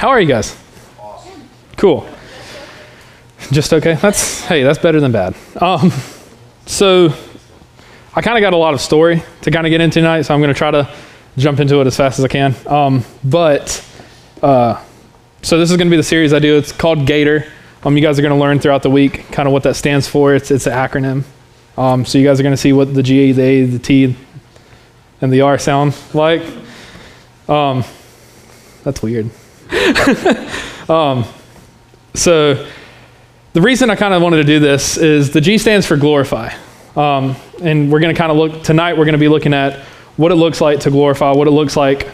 How are you guys? Awesome. Cool. Just okay. That's hey, that's better than bad. Um, so I kind of got a lot of story to kind of get into tonight, so I'm going to try to jump into it as fast as I can. Um, but uh, so this is going to be the series I do. It's called Gator. Um, you guys are going to learn throughout the week kind of what that stands for. It's it's an acronym. Um, so you guys are going to see what the G, the A, the T, and the R sound like. Um, that's weird. um, so the reason I kind of wanted to do this is the G stands for glorify. Um, and we're going to kind of look, tonight, we're going to be looking at what it looks like to glorify, what it looks like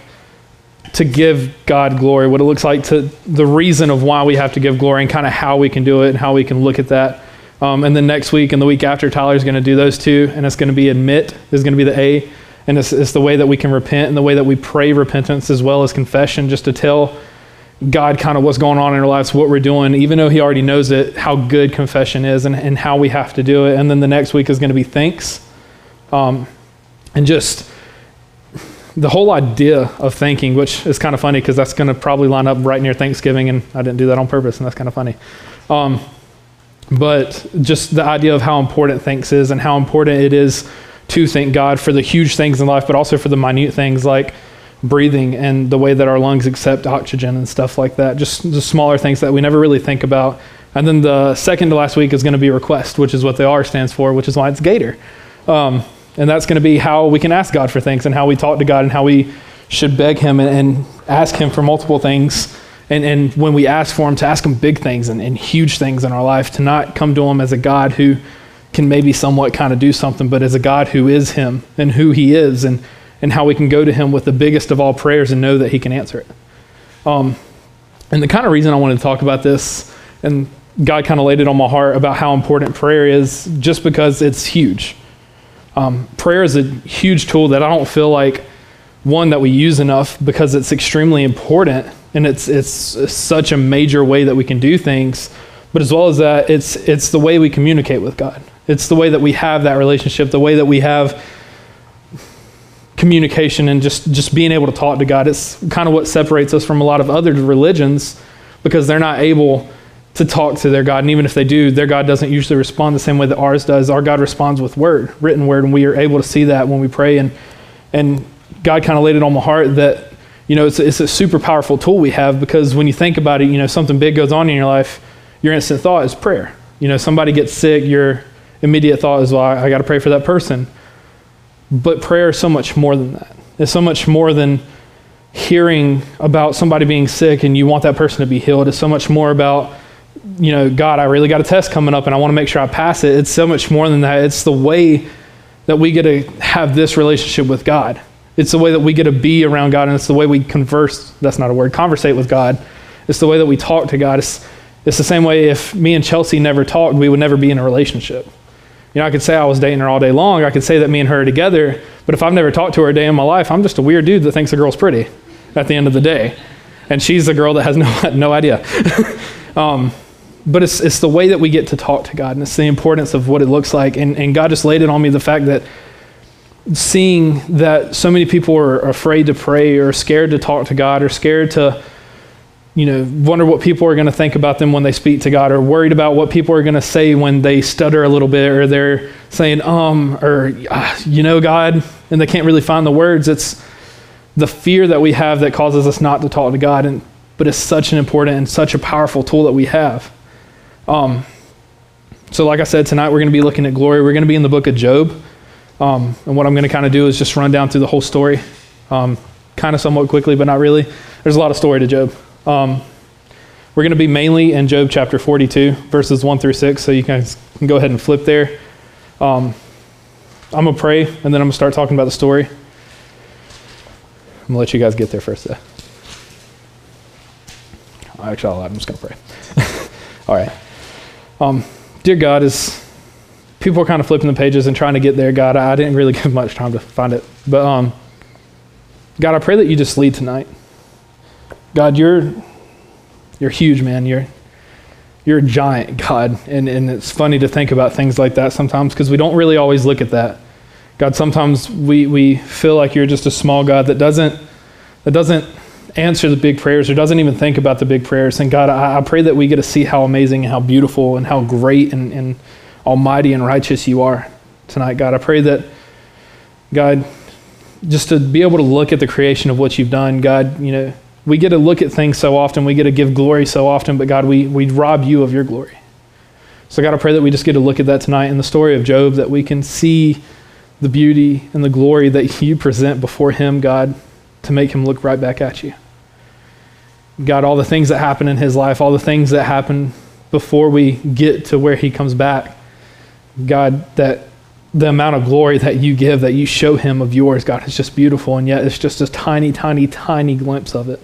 to give God glory, what it looks like to the reason of why we have to give glory, and kind of how we can do it and how we can look at that. Um, and then next week and the week after, Tyler's going to do those two, and it's going to be admit, is going to be the A, and it's, it's the way that we can repent and the way that we pray repentance as well as confession, just to tell God kind of what's going on in our lives, what we're doing, even though He already knows it, how good confession is and, and how we have to do it. And then the next week is going to be thanks. Um, and just the whole idea of thanking, which is kind of funny because that's going to probably line up right near Thanksgiving, and I didn't do that on purpose, and that's kind of funny. Um, but just the idea of how important thanks is and how important it is to thank God for the huge things in life, but also for the minute things like breathing and the way that our lungs accept oxygen and stuff like that. Just the smaller things that we never really think about. And then the second to last week is going to be request, which is what the R stands for, which is why it's Gator. Um, and that's going to be how we can ask God for things and how we talk to God and how we should beg Him and, and ask Him for multiple things. And, and when we ask for Him, to ask Him big things and, and huge things in our life, to not come to Him as a God who can maybe somewhat kind of do something, but as a God who is Him and who He is and and how we can go to him with the biggest of all prayers and know that he can answer it. Um, and the kind of reason I wanted to talk about this, and God kind of laid it on my heart about how important prayer is, just because it's huge. Um, prayer is a huge tool that I don't feel like one that we use enough because it's extremely important and it's, it's, such a major way that we can do things. But as well as that, it's, it's the way we communicate with God. It's the way that we have that relationship, the way that we have communication and just, just being able to talk to God. It's kind of what separates us from a lot of other religions because they're not able to talk to their God. And even if they do, their God doesn't usually respond the same way that ours does. Our God responds with word, written word, and we are able to see that when we pray. And, and God kind of laid it on my heart that, you know, it's, it's a super powerful tool we have because when you think about it, you know, something big goes on in your life, your instant thought is prayer. You know, somebody gets sick, your immediate thought is, well, I, I got to pray for that person. But prayer is so much more than that. It's so much more than hearing about somebody being sick and you want that person to be healed. It's so much more about, you know, God, I really got a test coming up and I want to make sure I pass it. It's so much more than that. It's the way that we get to have this relationship with God. It's the way that we get to be around God and it's the way we converse. That's not a word, conversate with God. It's the way that we talk to God. It's, it's the same way if me and Chelsea never talked, we would never be in a relationship. You know, I could say I was dating her all day long. I could say that me and her are together. But if I've never talked to her a day in my life, I'm just a weird dude that thinks a girl's pretty at the end of the day. And she's the girl that has no, no idea. um, but it's, it's the way that we get to talk to God, and it's the importance of what it looks like. And, and God just laid it on me the fact that seeing that so many people are afraid to pray or scared to talk to God or scared to you know, wonder what people are going to think about them when they speak to God, or worried about what people are going to say when they stutter a little bit, or they're saying, um, or, uh, you know, God, and they can't really find the words. It's the fear that we have that causes us not to talk to God, and, but it's such an important and such a powerful tool that we have. Um, so, like I said, tonight we're going to be looking at glory. We're going to be in the book of Job. Um, and what I'm going to kind of do is just run down through the whole story, um, kind of somewhat quickly, but not really. There's a lot of story to Job. Um, we're going to be mainly in Job chapter 42, verses 1 through 6, so you guys can go ahead and flip there. Um, I'm going to pray, and then I'm going to start talking about the story. I'm going to let you guys get there first, though. Actually, I'm just going to pray. All right. Um, dear God, as people are kind of flipping the pages and trying to get there, God, I didn't really give much time to find it. But um, God, I pray that you just lead tonight. God, you're you're huge, man. You're you're a giant, God. And and it's funny to think about things like that sometimes because we don't really always look at that. God, sometimes we, we feel like you're just a small God that doesn't that doesn't answer the big prayers or doesn't even think about the big prayers. And God, I, I pray that we get to see how amazing and how beautiful and how great and, and almighty and righteous you are tonight, God. I pray that, God, just to be able to look at the creation of what you've done, God, you know, we get to look at things so often, we get to give glory so often, but God, we, we rob you of your glory. So, God, I pray that we just get to look at that tonight in the story of Job, that we can see the beauty and the glory that you present before him, God, to make him look right back at you. God, all the things that happen in his life, all the things that happen before we get to where he comes back, God, that the amount of glory that you give, that you show him of yours, God, is just beautiful, and yet it's just a tiny, tiny, tiny glimpse of it.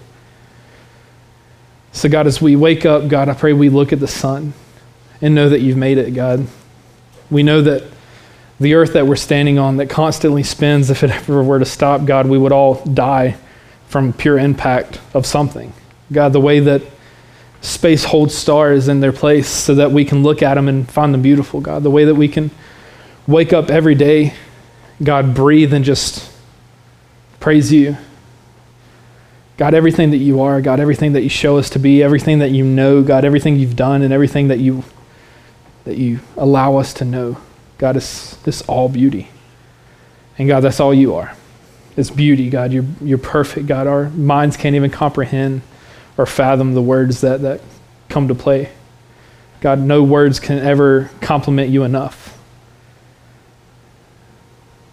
So, God, as we wake up, God, I pray we look at the sun and know that you've made it, God. We know that the earth that we're standing on that constantly spins, if it ever were to stop, God, we would all die from pure impact of something. God, the way that space holds stars in their place so that we can look at them and find them beautiful, God, the way that we can wake up every day, God, breathe and just praise you. God, everything that you are, God, everything that you show us to be, everything that you know, God, everything you've done and everything that you that you allow us to know. God, it's this all beauty. And God, that's all you are. It's beauty, God. You're, you're perfect, God. Our minds can't even comprehend or fathom the words that, that come to play. God, no words can ever compliment you enough.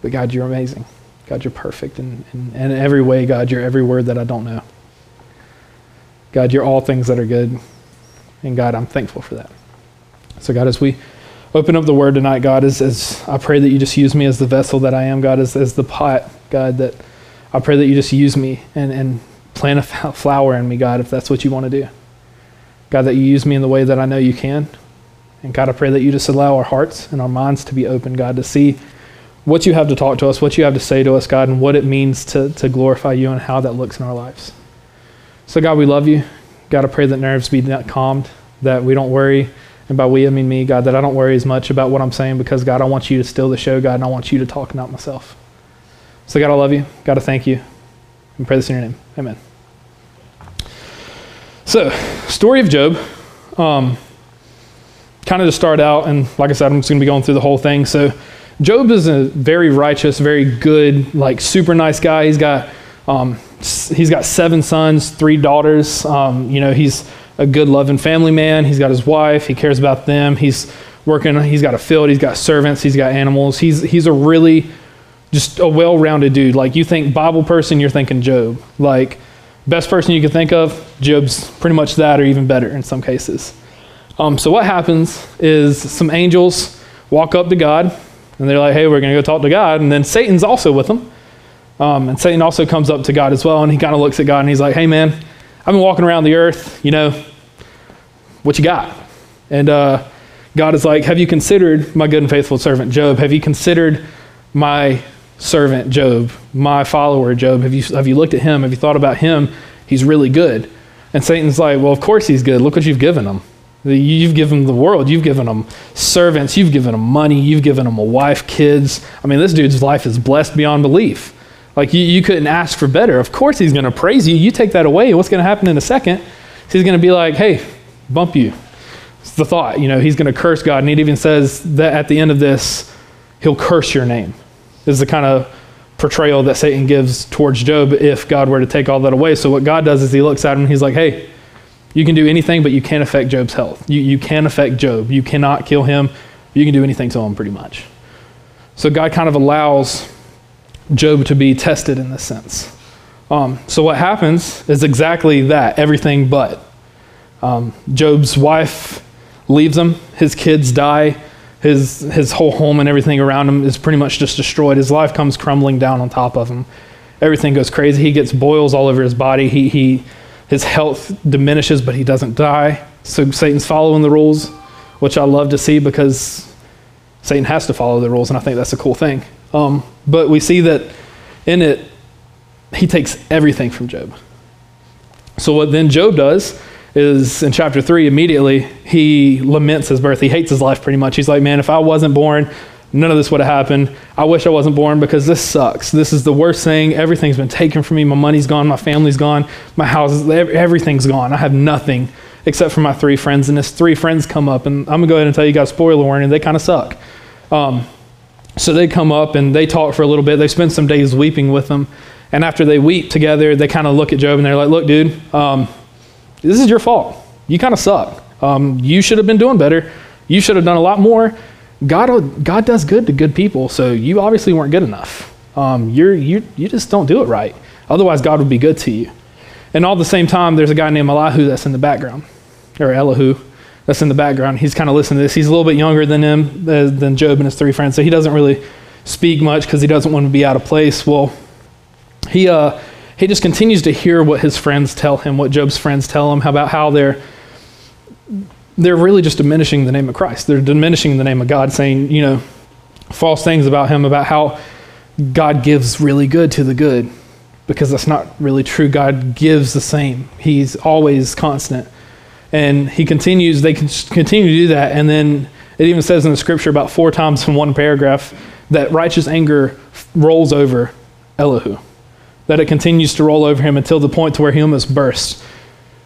But God, you're amazing. God, you're perfect. And in, in, in every way, God, you're every word that I don't know. God, you're all things that are good. And God, I'm thankful for that. So, God, as we open up the word tonight, God, as, as I pray that you just use me as the vessel that I am, God, as, as the pot, God, that I pray that you just use me and, and plant a flower in me, God, if that's what you want to do. God, that you use me in the way that I know you can. And God, I pray that you just allow our hearts and our minds to be open, God, to see what you have to talk to us, what you have to say to us, God, and what it means to, to glorify you and how that looks in our lives. So, God, we love you. God, I pray that nerves be calmed, that we don't worry and by we, I mean me, God, that I don't worry as much about what I'm saying because, God, I want you to steal the show, God, and I want you to talk, not myself. So, God, I love you. God, I thank you. And pray this in your name. Amen. So, story of Job. Um, kind of to start out, and like I said, I'm just going to be going through the whole thing. So, Job is a very righteous, very good, like super nice guy. He's got um, he's got seven sons, three daughters. Um, you know, he's a good, loving family man. He's got his wife. He cares about them. He's working. He's got a field. He's got servants. He's got animals. He's he's a really just a well-rounded dude. Like you think Bible person, you're thinking Job. Like best person you can think of, Job's pretty much that, or even better in some cases. Um, so what happens is some angels walk up to God, and they're like, "Hey, we're going to go talk to God." And then Satan's also with them, um, and Satan also comes up to God as well, and he kind of looks at God and he's like, "Hey, man." I've been walking around the earth, you know, what you got? And uh, God is like, Have you considered my good and faithful servant Job? Have you considered my servant Job, my follower Job? Have you, have you looked at him? Have you thought about him? He's really good. And Satan's like, Well, of course he's good. Look what you've given him. You've given him the world. You've given him servants. You've given him money. You've given him a wife, kids. I mean, this dude's life is blessed beyond belief. Like you, you couldn't ask for better. Of course, he's going to praise you. You take that away. What's going to happen in a second? He's going to be like, hey, bump you. It's the thought. You know, he's going to curse God. And he even says that at the end of this, he'll curse your name. Is the kind of portrayal that Satan gives towards Job if God were to take all that away. So what God does is he looks at him and he's like, hey, you can do anything, but you can't affect Job's health. You, you can affect Job. You cannot kill him. You can do anything to him pretty much. So God kind of allows Job to be tested in this sense. Um, so what happens is exactly that, everything but. Um, Job's wife leaves him, his kids die, his, his whole home and everything around him is pretty much just destroyed. His life comes crumbling down on top of him. Everything goes crazy. He gets boils all over his body. He, he, his health diminishes, but he doesn't die. So Satan's following the rules, which I love to see because Satan has to follow the rules, and I think that's a cool thing. Um, but we see that in it, he takes everything from Job. So what then Job does is in chapter 3 immediately he laments his birth he hates his life pretty much he's like man if i wasn't born none of this would have happened. I wish I wasn't born because this sucks. This is the worst thing. Everything's been taken from me. My money's gone. My family's gone. My house, is, everything's gone. I have nothing except for my three friends. And this three friends come up, and I'm going to go ahead and tell you guys, spoiler warning, they kind of suck. Um, so they come up and they talk for a little bit. They spend some days weeping with them. And after they weep together, they kind of look at Job and they're like, look, dude, um, this is your fault. You kind of suck. Um, you should have been doing better. You should have done a lot more. God, God does good to good people, so you obviously weren't good enough. Um, you're, you, you just don't do it right. Otherwise, God would be good to you. And all the same time, there's a guy named Elihu that's in the background, or Elihu that's in the background. He's kind of listening to this. He's a little bit younger than him, uh, than Job and his three friends, so he doesn't really speak much because he doesn't want to be out of place. Well, he, uh, he just continues to hear what his friends tell him, what Job's friends tell him about how they're they're really just diminishing the name of Christ. They're diminishing the name of God, saying, you know, false things about him, about how God gives really good to the good, because that's not really true. God gives the same, He's always constant. And He continues, they continue to do that. And then it even says in the scripture about four times in one paragraph that righteous anger rolls over Elihu, that it continues to roll over him until the point to where he almost bursts.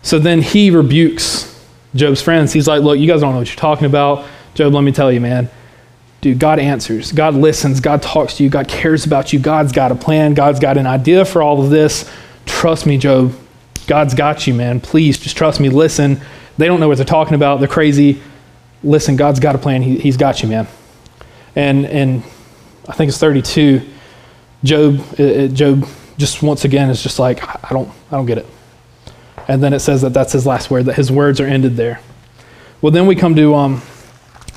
So then he rebukes Job's friends. He's like, Look, you guys don't know what you're talking about. Job, let me tell you, man. Dude, God answers. God listens. God talks to you. God cares about you. God's got a plan. God's got an idea for all of this. Trust me, Job. God's got you, man. Please just trust me. Listen. They don't know what they're talking about. They're crazy. Listen, God's got a plan. He, has got you, man. And, and I think it's 32. Job, it, it, Job just once again is just like, I don't, I don't get it. And then it says that that's his last word, that his words are ended there. Well, then we come to um,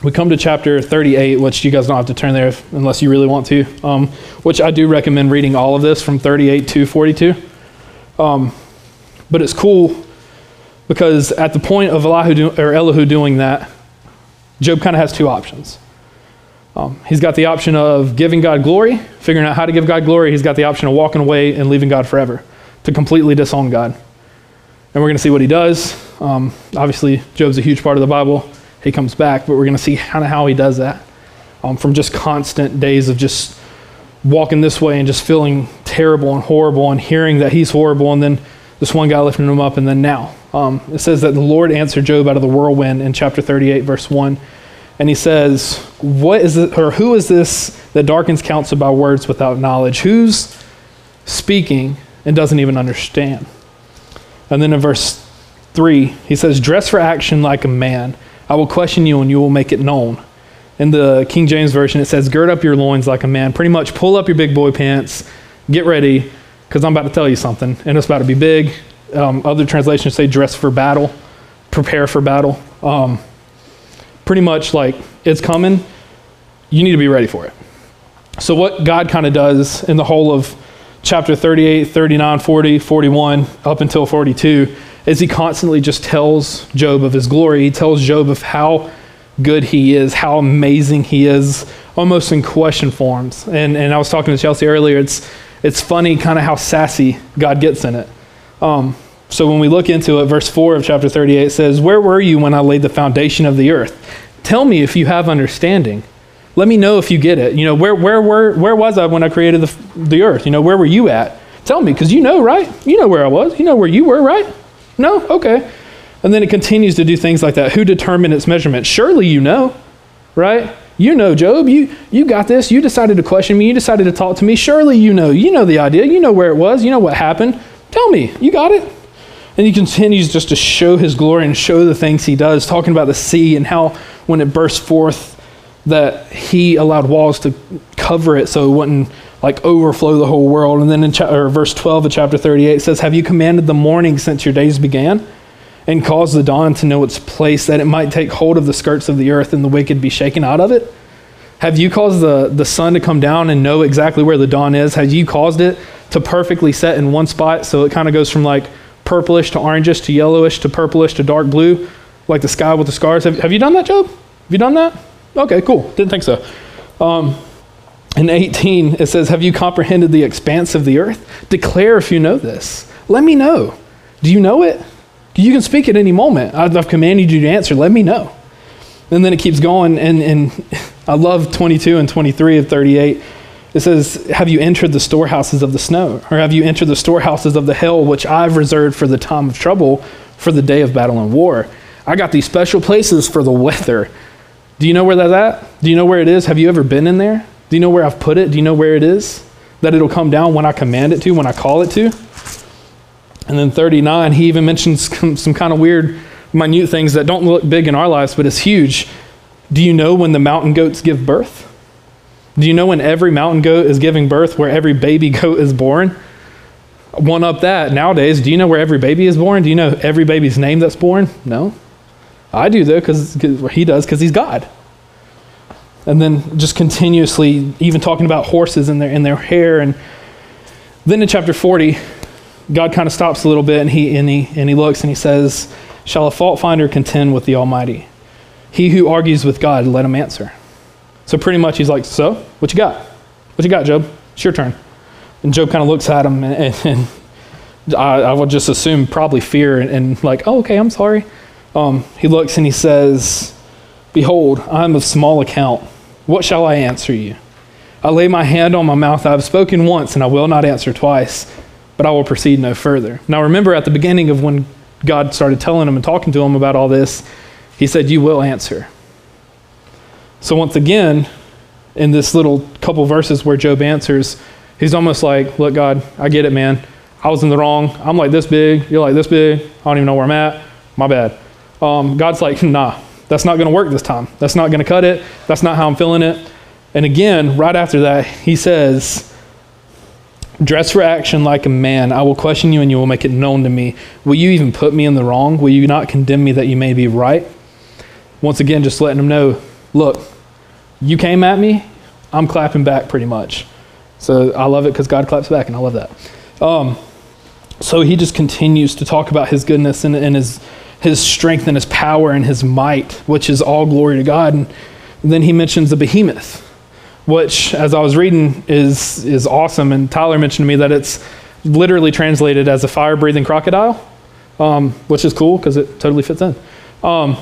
we come to chapter 38, which you guys don't have to turn there if, unless you really want to, um, which I do recommend reading all of this from 38 to 42. Um, but it's cool because at the point of Elihu, do, or Elihu doing that, Job kind of has two options. Um, he's got the option of giving God glory, figuring out how to give God glory. He's got the option of walking away and leaving God forever, to completely disown God and we're going to see what he does. Um, obviously, Job's a huge part of the Bible. He comes back, but we're going to see kind of how he does that um, from just constant days of just walking this way and just feeling terrible and horrible and hearing that he's horrible, and then this one guy lifting him up, and then now. Um, it says that the Lord answered Job out of the whirlwind in chapter 38, verse 1. And he says, What is it, or who is this that darkens counsel by words without knowledge? Who's speaking and doesn't even understand? And then in verse 3, he says, Dress for action like a man. I will question you and you will make it known. In the King James Version, it says, Gird up your loins like a man. Pretty much pull up your big boy pants, get ready, because I'm about to tell you something, and it's about to be big. Um, other translations say, Dress for battle, prepare for battle. Um, pretty much like it's coming, you need to be ready for it. So, what God kind of does in the whole of chapter 38, 39, 40, 41, up until 42, is he constantly just tells Job of his glory. He tells Job of how good he is, how amazing he is, almost in question forms. And, and I was talking to Chelsea earlier, it's, it's funny kind of how sassy God gets in it. Um, so when we look into it, verse 4 of chapter 38 says, Where were you when I laid the foundation of the earth? Tell me if you have understanding. Let me know if you get it. You know, where, where, where, where was I when I created the, the earth? You know, where were you at? Tell me, because you know, right? You know where I was. You know where you were, right? No? Okay. And then it continues to do things like that. Who determined its measurement? Surely you know, right? You know, Job, you, you got this. You decided to question me. You decided to talk to me. Surely you know. You know the idea. You know where it was. You know what happened. Tell me. You got it? And he continues just to show his glory and show the things he does, talking about the sea and how when it burst forth, that he allowed walls to cover it so it wouldn't like overflow the whole world. And then in cha- verse 12 of chapter 38 says, Have you commanded the morning since your days began? And caused the dawn to know its place, that it might take hold of the skirts of the earth and the wicked be shaken out of it? Have you caused the, the sun to come down and know exactly where the dawn is? Have you caused it to perfectly set in one spot so it kind of goes from like purplish to orangish to yellowish to purplish to dark blue, like the sky with the scars? Have, have you done that, Job? Have you done that? Okay, cool. Didn't think so. Um, in 18, it says, Have you comprehended the expanse of the earth? Declare if you know this. Let me know. Do you know it? You can speak at any moment. I've commanded you to answer. Let me know. And then it keeps going. And, and I love 22 and 23 of 38. It says, Have you entered the storehouses of the snow? Or have you entered the storehouses of the hell, which I've reserved for the time of trouble, for the day of battle and war? I got these special places for the weather. Do you know where that's at? Do you know where it is? Have you ever been in there? Do you know where I've put it? Do you know where it is? That it'll come down when I command it to, when I call it to? And then 39, he even mentions some, kind of weird, minute things that don't look big in our lives, but it's huge. Do you know when the mountain goats give birth? Do you know when every mountain goat is giving birth, where every baby goat is born? One up that nowadays, do you know where every baby is born? Do you know every baby's name that's born? No. I do though, because he does, because he's God. And then just continuously, even talking about horses and their and their hair, and then in chapter forty, God kind of stops a little bit, and he and he and he looks and he says, "Shall a fault finder contend with the Almighty? He who argues with God, let him answer." So pretty much, he's like, "So, what you got? What you got, Job? It's your turn." And Job kind of looks at him, and, and, and I, I, would just assume probably fear and, and like, "Oh, okay, I'm sorry." Um, he looks and he says, Behold, I am of small account. What shall I answer you? I lay my hand on my mouth. I have spoken once, and I will not answer twice, but I will proceed no further. Now, remember at the beginning of when God started telling him and talking to him about all this, he said, You will answer. So, once again, in this little couple verses where Job answers, he's almost like, Look, God, I get it, man. I was in the wrong. I'm like this big. You're like this big. I don't even know where I'm at. My bad um, God's like, nah, that's not going to work this time. That's not going to cut it. That's not how I'm feeling it. And again, right after that, he says, Dress for action like a man. I will question you and you will make it known to me. Will you even put me in the wrong? Will you not condemn me that you may be right? Once again, just letting him know look, you came at me, I'm clapping back pretty much. So I love it because God claps back, and I love that. Um, so he just continues to talk about his goodness and, and his his strength and his power and his might, which is all glory to God. And then he mentions the behemoth, which, as I was reading, is, is awesome. And Tyler mentioned to me that it's literally translated as a fire breathing crocodile, um, which is cool because it totally fits in. Um,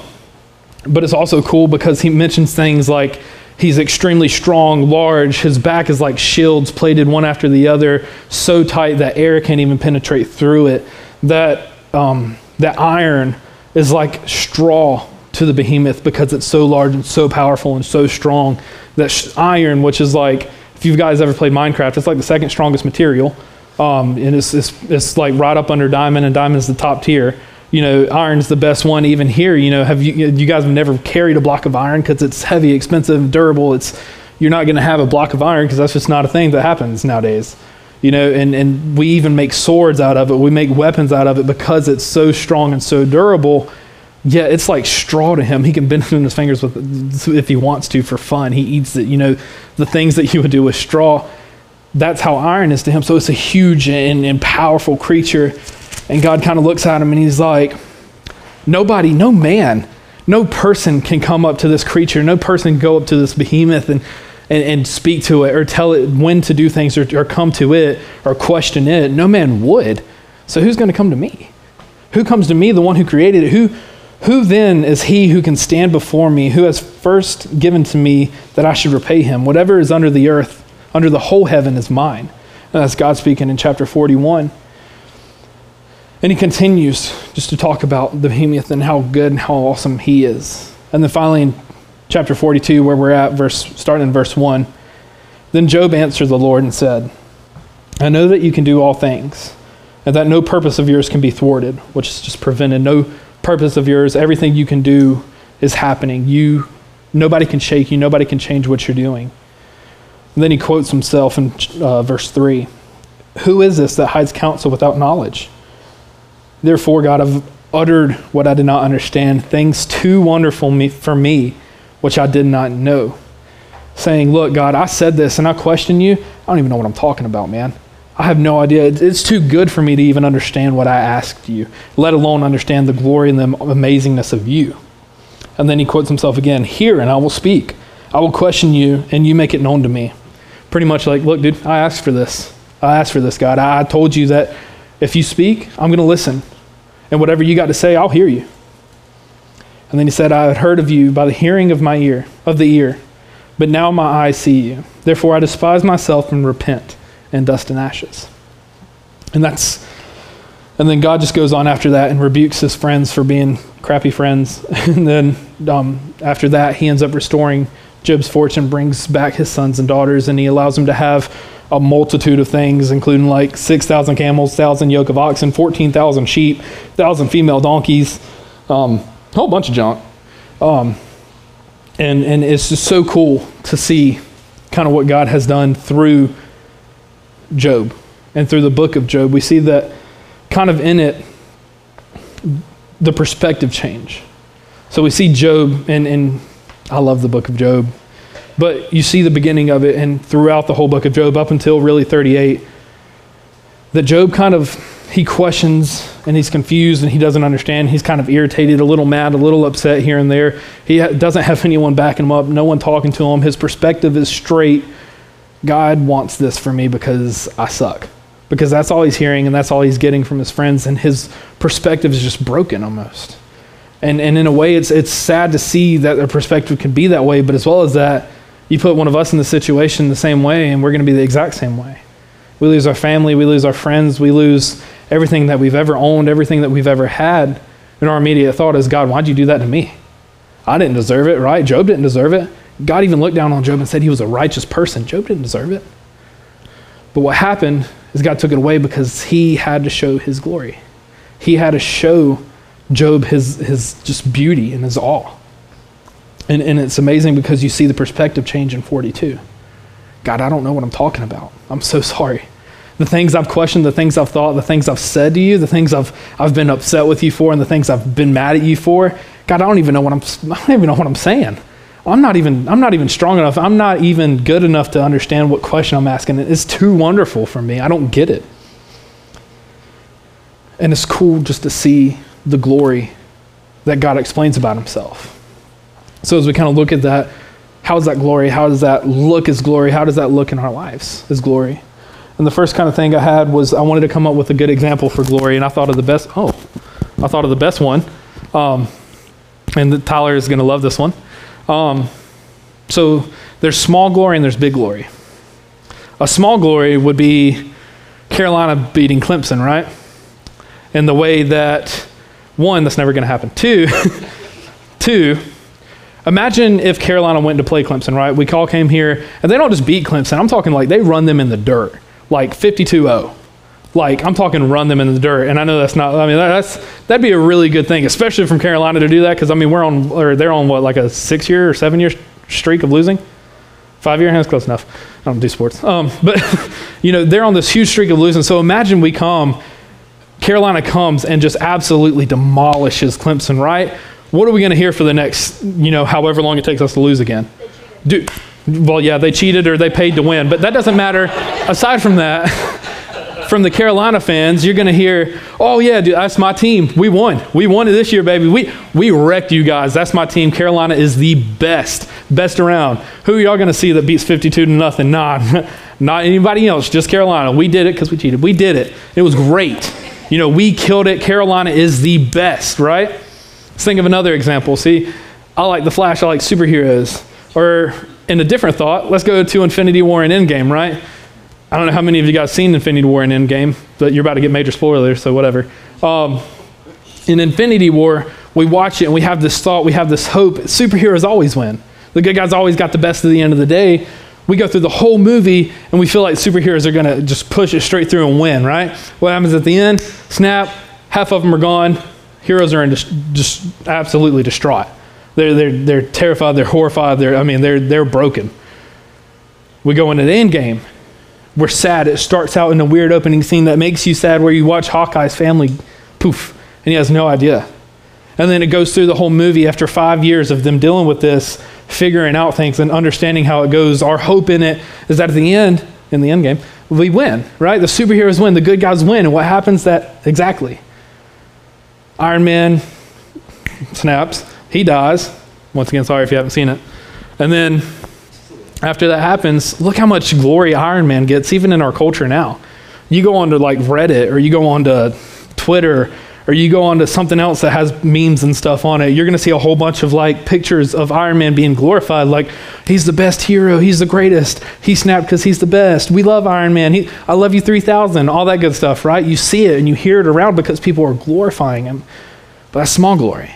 but it's also cool because he mentions things like he's extremely strong, large, his back is like shields plated one after the other, so tight that air can't even penetrate through it. That, um, that iron is like straw to the behemoth because it's so large and so powerful and so strong. That sh- iron, which is like, if you guys ever played Minecraft, it's like the second strongest material. Um, and it's, it's, it's like right up under diamond, and diamond's the top tier. You know, iron's the best one even here. You know, have you, you guys have never carried a block of iron because it's heavy, expensive, durable. It's, you're not going to have a block of iron because that's just not a thing that happens nowadays you know, and, and we even make swords out of it. We make weapons out of it because it's so strong and so durable. Yeah, it's like straw to him. He can bend it in his fingers with if he wants to for fun. He eats it, you know, the things that you would do with straw. That's how iron is to him. So it's a huge and, and powerful creature. And God kind of looks at him and he's like, Nobody, no man, no person can come up to this creature. No person can go up to this behemoth and and, and speak to it or tell it when to do things or, or come to it or question it. No man would. So who's going to come to me? Who comes to me, the one who created it? Who, who then is he who can stand before me, who has first given to me that I should repay him? Whatever is under the earth, under the whole heaven, is mine. And that's God speaking in chapter 41. And he continues just to talk about the behemoth and how good and how awesome he is. And then finally in chapter 42, where we're at, verse, starting in verse 1. Then Job answered the Lord and said, I know that you can do all things, and that no purpose of yours can be thwarted, which is just prevented. No purpose of yours, everything you can do is happening. You, nobody can shake you, nobody can change what you're doing. And then he quotes himself in uh, verse 3 Who is this that hides counsel without knowledge? Therefore, God, I've uttered what I did not understand, things too wonderful me, for me which I did not know. Saying, Look, God, I said this and I question you. I don't even know what I'm talking about, man. I have no idea. It's too good for me to even understand what I asked you, let alone understand the glory and the amazingness of you. And then he quotes himself again Hear, and I will speak. I will question you, and you make it known to me. Pretty much like, Look, dude, I asked for this. I asked for this, God. I told you that if you speak, I'm going to listen. And whatever you got to say, I'll hear you. And then he said, I had heard of you by the hearing of my ear, of the ear. but now my eyes see you. Therefore I despise myself and repent in dust and ashes. And that's and then God just goes on after that and rebukes his friends for being crappy friends. And then um, after that, he ends up restoring Job's fortune, brings back his sons and daughters, and he allows him to have a multitude of things, including like 6,000 camels, 1,000 yoke of oxen, 14,000 sheep, 1,000 female donkeys, um, whole bunch of junk. Um, and, and it's just so cool to see kind of what God has done through Job and through the book of Job. We see that kind of in it, the perspective change. So we see Job, and, and I love the book of Job, but you see the beginning of it, and throughout the whole book of Job, up until really 38, that Job kind of he questions and he's confused and he doesn't understand. He's kind of irritated, a little mad, a little upset here and there. He ha- doesn't have anyone backing him up, no one talking to him. His perspective is straight. God wants this for me because I suck. Because that's all he's hearing and that's all he's getting from his friends, and his perspective is just broken almost. And, and in a way, it's, it's sad to see that their perspective can be that way, but as well as that, you put one of us in the situation the same way, and we're going to be the exact same way. We lose our family, we lose our friends, we lose everything that we've ever owned, everything that we've ever had. And our immediate thought is, God, why'd you do that to me? I didn't deserve it, right? Job didn't deserve it. God even looked down on Job and said he was a righteous person. Job didn't deserve it. But what happened is God took it away because he had to show his glory. He had to show Job his, his just beauty and his awe. And, and it's amazing because you see the perspective change in 42. God, I don't know what I'm talking about. I'm so sorry. The things I've questioned, the things I've thought, the things I've said to you, the things I've, I've been upset with you for, and the things I've been mad at you for. God, I don't even know what I'm, I don't even know what I'm saying. I'm not even, I'm not even strong enough. I'm not even good enough to understand what question I'm asking. It's too wonderful for me. I don't get it. And it's cool just to see the glory that God explains about himself. So as we kind of look at that, how is that glory? How does that look as glory? How does that look in our lives as glory? And the first kind of thing I had was I wanted to come up with a good example for glory, and I thought of the best. Oh, I thought of the best one, um, and the, Tyler is going to love this one. Um, so there's small glory and there's big glory. A small glory would be Carolina beating Clemson, right? In the way that one, that's never going to happen. Two, two, imagine if Carolina went to play Clemson, right? We all came here, and they don't just beat Clemson. I'm talking like they run them in the dirt, like 52-0. Like I'm talking run them in the dirt, and I know that's not. I mean, that's that'd be a really good thing, especially from Carolina to do that, because I mean we're on or they're on what like a six-year or seven-year streak of losing. Five year, hands close enough. I don't do sports, um, but you know they're on this huge streak of losing. So imagine we come Carolina comes and just absolutely demolishes Clemson, right? What are we going to hear for the next, you know, however long it takes us to lose again? Do, well, yeah, they cheated or they paid to win, but that doesn't matter. Aside from that, from the Carolina fans, you're going to hear, "Oh yeah, dude, that's my team. We won. We won it this year, baby. We we wrecked you guys. That's my team. Carolina is the best, best around. Who y'all going to see that beats 52 to nothing? Nah, not anybody else. Just Carolina. We did it because we cheated. We did it. It was great. You know, we killed it. Carolina is the best, right? Let's think of another example. See, I like The Flash, I like superheroes. Or in a different thought, let's go to Infinity War and Endgame, right? I don't know how many of you guys seen Infinity War and Endgame, but you're about to get major spoilers, so whatever. Um, in Infinity War, we watch it and we have this thought, we have this hope. Superheroes always win. The good guys always got the best at the end of the day we go through the whole movie and we feel like superheroes are going to just push it straight through and win, right? What happens at the end? Snap, half of them are gone. Heroes are in just, just absolutely distraught. They're, they're, they're terrified, they're horrified, they're, I mean, they're, they're broken. We go into the end game. We're sad. It starts out in a weird opening scene that makes you sad where you watch Hawkeye's family poof, and he has no idea. And then it goes through the whole movie after five years of them dealing with this figuring out things and understanding how it goes. Our hope in it is that at the end, in the end game, we win, right? The superheroes win, the good guys win. And what happens that exactly? Iron Man snaps, he dies. Once again, sorry if you haven't seen it. And then after that happens, look how much glory Iron Man gets, even in our culture now. You go on to like Reddit or you go on to Twitter or you go on to something else that has memes and stuff on it, you're going to see a whole bunch of like pictures of Iron Man being glorified. Like, he's the best hero. He's the greatest. He snapped because he's the best. We love Iron Man. He, I love you 3000, all that good stuff, right? You see it and you hear it around because people are glorifying him. But that's small glory.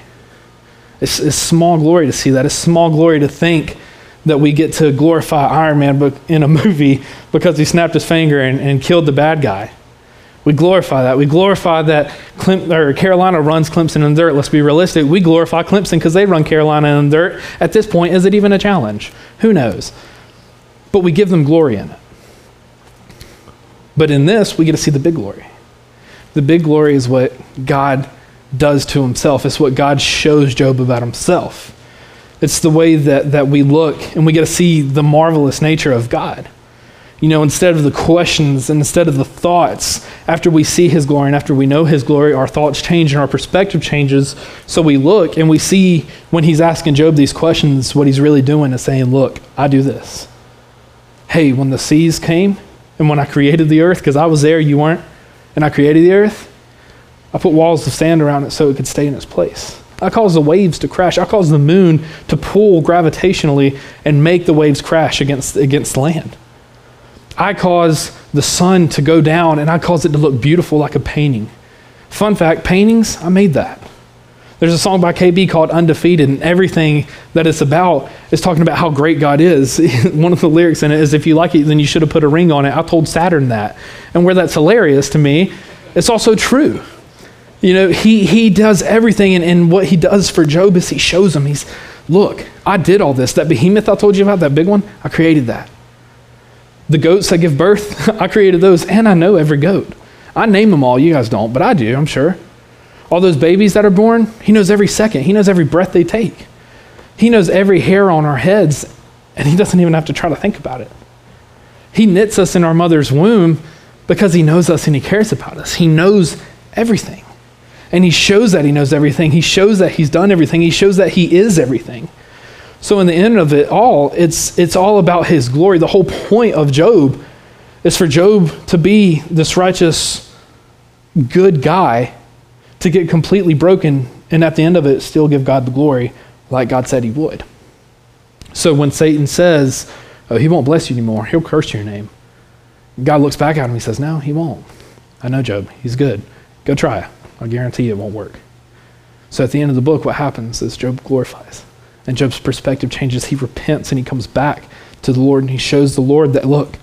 It's, it's small glory to see that. It's small glory to think that we get to glorify Iron Man in a movie because he snapped his finger and, and killed the bad guy. We glorify that. We glorify that Clem, or Carolina runs Clemson in dirt. Let's be realistic. We glorify Clemson because they run Carolina in dirt. At this point, is it even a challenge? Who knows? But we give them glory in it. But in this, we get to see the big glory. The big glory is what God does to himself, it's what God shows Job about himself. It's the way that, that we look and we get to see the marvelous nature of God. You know, instead of the questions and instead of the thoughts, after we see his glory and after we know his glory, our thoughts change and our perspective changes. So we look and we see when he's asking Job these questions, what he's really doing is saying, Look, I do this. Hey, when the seas came and when I created the earth, because I was there, you weren't, and I created the earth, I put walls of sand around it so it could stay in its place. I cause the waves to crash. I cause the moon to pull gravitationally and make the waves crash against, against land. I cause the sun to go down and I cause it to look beautiful like a painting. Fun fact paintings, I made that. There's a song by KB called Undefeated, and everything that it's about is talking about how great God is. One of the lyrics in it is, If you like it, then you should have put a ring on it. I told Saturn that. And where that's hilarious to me, it's also true. You know, he, he does everything, and, and what he does for Job is he shows him, he's, look, I did all this. That behemoth I told you about, that big one, I created that. The goats that give birth, I created those, and I know every goat. I name them all. You guys don't, but I do, I'm sure. All those babies that are born, He knows every second. He knows every breath they take. He knows every hair on our heads, and He doesn't even have to try to think about it. He knits us in our mother's womb because He knows us and He cares about us. He knows everything. And He shows that He knows everything. He shows that He's done everything. He shows that He is everything. So, in the end of it all, it's, it's all about his glory. The whole point of Job is for Job to be this righteous, good guy, to get completely broken, and at the end of it, still give God the glory like God said he would. So, when Satan says, Oh, he won't bless you anymore, he'll curse your name, God looks back at him and he says, No, he won't. I know Job. He's good. Go try. I guarantee it won't work. So, at the end of the book, what happens is Job glorifies. And Job's perspective changes. He repents and he comes back to the Lord and he shows the Lord that, look,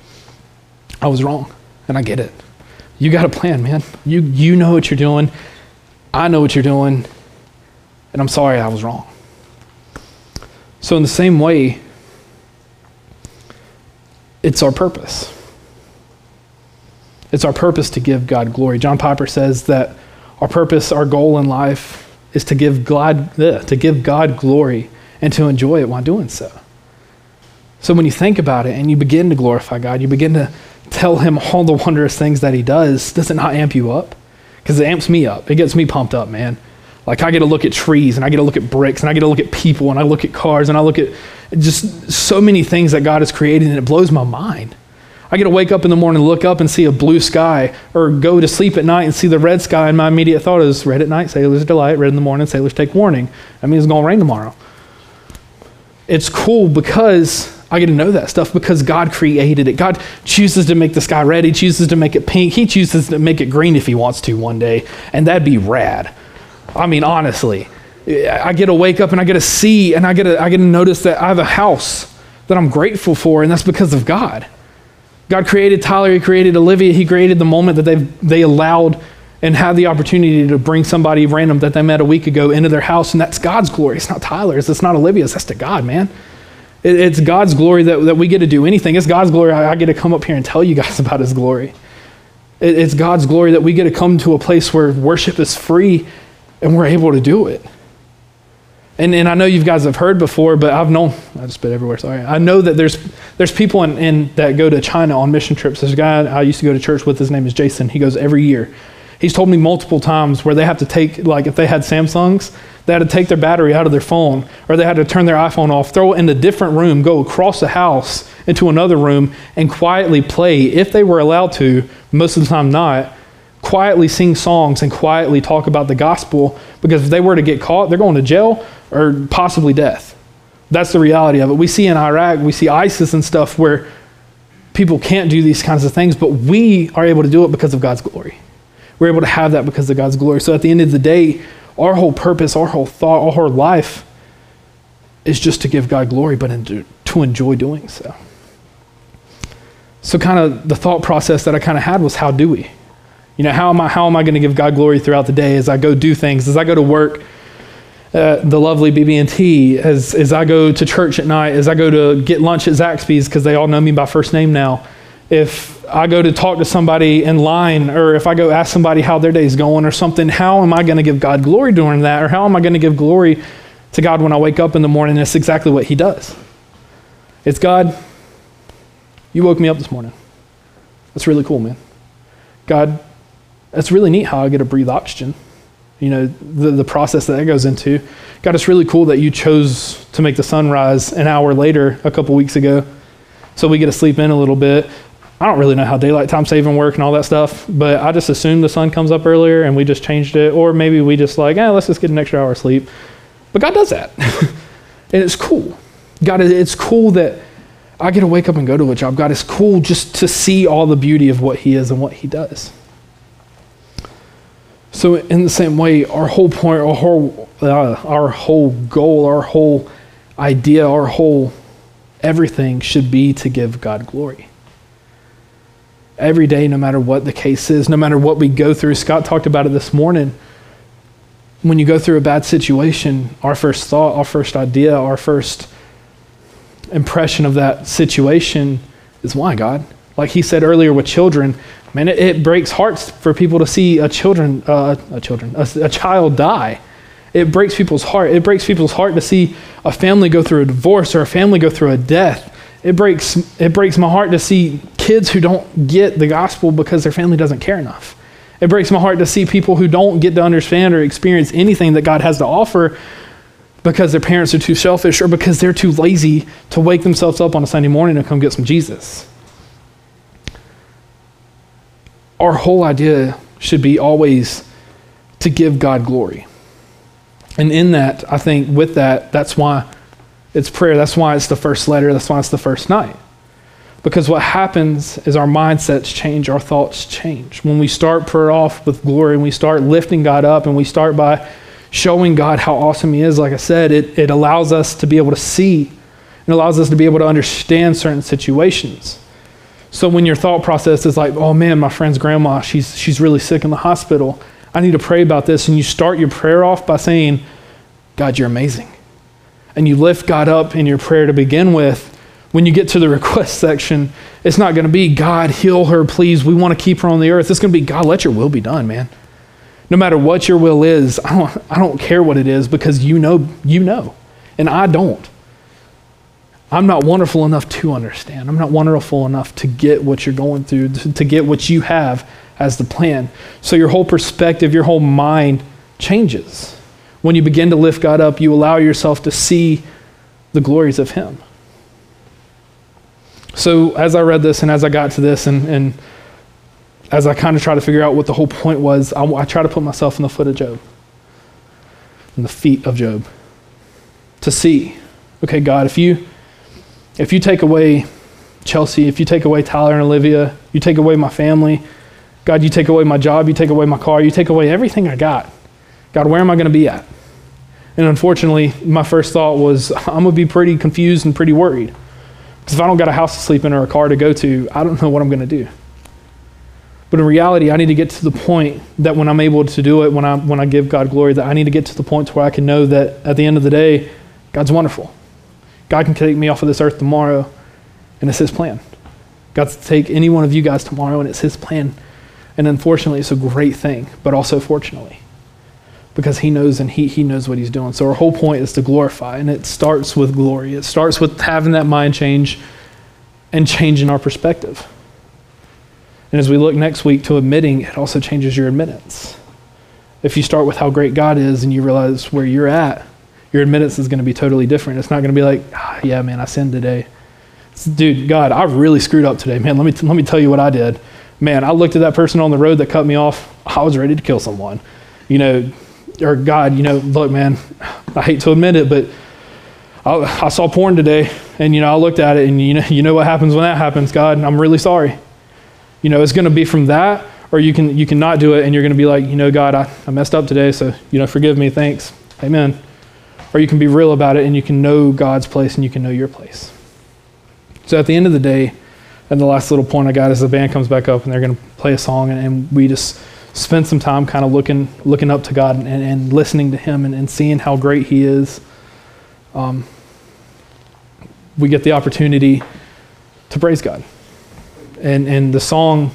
I was wrong and I get it. You got a plan, man. You, you know what you're doing. I know what you're doing. And I'm sorry I was wrong. So, in the same way, it's our purpose. It's our purpose to give God glory. John Piper says that our purpose, our goal in life, is to give God, to give God glory and to enjoy it while doing so. So when you think about it and you begin to glorify God, you begin to tell Him all the wondrous things that He does, does it not amp you up? Because it amps me up. It gets me pumped up, man. Like I get to look at trees and I get to look at bricks and I get to look at people and I look at cars and I look at just so many things that God has created and it blows my mind. I get to wake up in the morning, look up and see a blue sky, or go to sleep at night and see the red sky, and my immediate thought is red at night, sailors delight, red in the morning, sailors take warning. That means it's going to rain tomorrow it's cool because I get to know that stuff because God created it. God chooses to make the sky red. He chooses to make it pink. He chooses to make it green if he wants to one day. And that'd be rad. I mean, honestly, I get to wake up and I get to see and I get to, I get to notice that I have a house that I'm grateful for, and that's because of God. God created Tyler, He created Olivia, He created the moment that they they allowed and had the opportunity to bring somebody random that they met a week ago into their house, and that's God's glory. It's not Tyler's, it's not Olivia's, that's to God, man. It, it's God's glory that, that we get to do anything. It's God's glory I, I get to come up here and tell you guys about His glory. It, it's God's glory that we get to come to a place where worship is free and we're able to do it. And, and I know you guys have heard before, but I've known, I just spit everywhere, sorry. I know that there's, there's people in, in, that go to China on mission trips. There's a guy I used to go to church with, his name is Jason. He goes every year He's told me multiple times where they have to take, like if they had Samsungs, they had to take their battery out of their phone or they had to turn their iPhone off, throw it in a different room, go across the house into another room, and quietly play, if they were allowed to, most of the time not, quietly sing songs and quietly talk about the gospel because if they were to get caught, they're going to jail or possibly death. That's the reality of it. We see in Iraq, we see ISIS and stuff where people can't do these kinds of things, but we are able to do it because of God's glory. We're able to have that because of God's glory. So at the end of the day, our whole purpose, our whole thought, our whole life is just to give God glory, but to enjoy doing so. So, kind of the thought process that I kind of had was how do we? You know, how am I, how am I going to give God glory throughout the day as I go do things, as I go to work, uh, the lovely BB&T, as, as I go to church at night, as I go to get lunch at Zaxby's because they all know me by first name now. If I go to talk to somebody in line or if I go ask somebody how their day's going or something, how am I going to give God glory during that? Or how am I going to give glory to God when I wake up in the morning? That's exactly what He does. It's God, you woke me up this morning. That's really cool, man. God, that's really neat how I get to breathe oxygen. You know, the, the process that that goes into. God, it's really cool that you chose to make the sun rise an hour later a couple weeks ago so we get to sleep in a little bit. I don't really know how daylight time saving work and all that stuff, but I just assume the sun comes up earlier and we just changed it, or maybe we just like, eh, let's just get an extra hour of sleep. But God does that, and it's cool. God, it's cool that I get to wake up and go to a job. God, it's cool just to see all the beauty of what He is and what He does. So, in the same way, our whole point, our whole, uh, our whole goal, our whole idea, our whole everything should be to give God glory every day, no matter what the case is, no matter what we go through. Scott talked about it this morning. When you go through a bad situation, our first thought, our first idea, our first impression of that situation is why, God? Like he said earlier with children, man, it, it breaks hearts for people to see a children, uh, a children, a, a child die. It breaks people's heart. It breaks people's heart to see a family go through a divorce or a family go through a death. It breaks, it breaks my heart to see kids who don't get the gospel because their family doesn't care enough. It breaks my heart to see people who don't get to understand or experience anything that God has to offer because their parents are too selfish or because they're too lazy to wake themselves up on a Sunday morning and come get some Jesus. Our whole idea should be always to give God glory. And in that, I think with that, that's why it's prayer. That's why it's the first letter. That's why it's the first night. Because what happens is our mindsets change, our thoughts change. When we start prayer off with glory and we start lifting God up and we start by showing God how awesome He is, like I said, it, it allows us to be able to see and allows us to be able to understand certain situations. So when your thought process is like, oh man, my friend's grandma, she's, she's really sick in the hospital. I need to pray about this. And you start your prayer off by saying, God, you're amazing. And you lift God up in your prayer to begin with. When you get to the request section, it's not going to be, God, heal her, please. We want to keep her on the earth. It's going to be, God, let your will be done, man no matter what your will is, I don't, I don't care what it is because you know, you know, and I don't. I'm not wonderful enough to understand. I'm not wonderful enough to get what you're going through, to, get what you have as the plan. So your whole perspective, your whole mind changes. When you begin to lift God up, you allow yourself to see the glories of Him. So as I read this and as I got to this and, and as I kind of try to figure out what the whole point was, I, I try to put myself in the foot of Job, in the feet of Job, to see, okay, God, if you if you take away Chelsea, if you take away Tyler and Olivia, you take away my family, God, you take away my job, you take away my car, you take away everything I got. God, where am I going to be at? And unfortunately, my first thought was, I'm going to be pretty confused and pretty worried. Because if I don't got a house to sleep in or a car to go to, I don't know what I'm going to do. But in reality, I need to get to the point that when I'm able to do it, when I, when I give God glory, that I need to get to the point where I can know that at the end of the day, God's wonderful. God can take me off of this earth tomorrow, and it's His plan. God's to take any one of you guys tomorrow, and it's His plan. And unfortunately, it's a great thing, but also fortunately, because He knows and He, he knows what He's doing. So our whole point is to glorify, and it starts with glory. It starts with having that mind change and changing our perspective. And as we look next week to admitting, it also changes your admittance. If you start with how great God is and you realize where you're at, your admittance is going to be totally different. It's not going to be like, ah, yeah, man, I sinned today. It's, Dude, God, I really screwed up today, man. Let me, t- let me tell you what I did. man, I looked at that person on the road that cut me off. I was ready to kill someone. You know, or God, you know, look, man, I hate to admit it, but I, I saw porn today, and you know, I looked at it, and you know, you know what happens when that happens. God, I'm really sorry. You know, it's going to be from that, or you can you can not do it, and you're going to be like, you know, God, I, I messed up today, so you know, forgive me, thanks, Amen. Or you can be real about it, and you can know God's place, and you can know your place. So at the end of the day, and the last little point I got is the band comes back up, and they're going to play a song, and, and we just spend some time kind of looking looking up to God and, and listening to Him and, and seeing how great He is. Um, we get the opportunity to praise God. And, and the song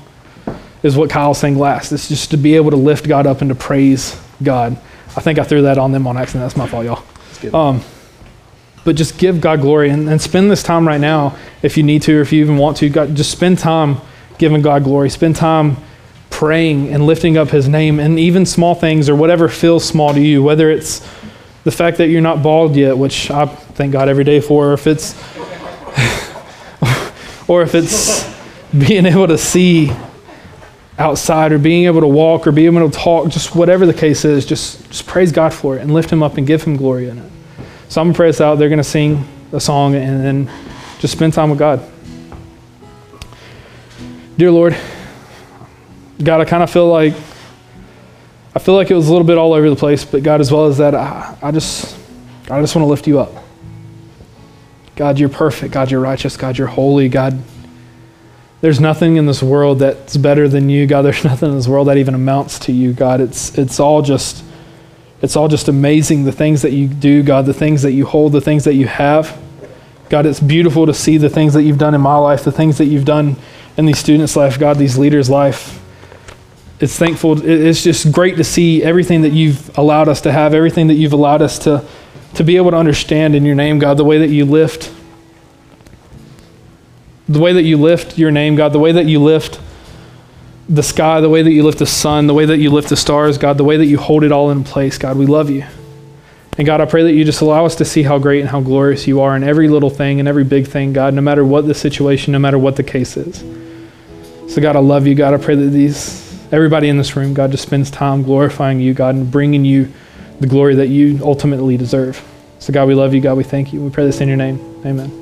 is what Kyle sang last. It's just to be able to lift God up and to praise God. I think I threw that on them on accident. That's my fault, y'all. Um, but just give God glory and, and spend this time right now, if you need to, or if you even want to. God, just spend time giving God glory. Spend time praying and lifting up His name, and even small things or whatever feels small to you, whether it's the fact that you're not bald yet, which I thank God every day for, or if it's or if it's being able to see outside or being able to walk or being able to talk, just whatever the case is, just, just praise God for it and lift him up and give him glory in it. So I'm gonna pray us out. They're gonna sing a song and then just spend time with God. Dear Lord, God, I kind of feel like I feel like it was a little bit all over the place, but God, as well as that, I, I just, I just want to lift you up. God, you're perfect. God, you're righteous. God, you're holy. God, there's nothing in this world that's better than you. God, there's nothing in this world that even amounts to you. God, it's, it's all just, it's all just amazing. The things that you do, God, the things that you hold, the things that you have. God, it's beautiful to see the things that you've done in my life, the things that you've done in these students' life, God, these leaders' life it's thankful. It's just great to see everything that you've allowed us to have, everything that you've allowed us to, to be able to understand in your name, God, the way that you lift, the way that you lift your name, God, the way that you lift the sky, the way that you lift the sun, the way that you lift the stars, God, the way that you hold it all in place, God, we love you. And God, I pray that you just allow us to see how great and how glorious you are in every little thing and every big thing, God, no matter what the situation, no matter what the case is. So, God, I love you. God, I pray that these everybody in this room, God, just spends time glorifying you, God, and bringing you the glory that you ultimately deserve. So, God, we love you. God, we thank you. We pray this in your name. Amen.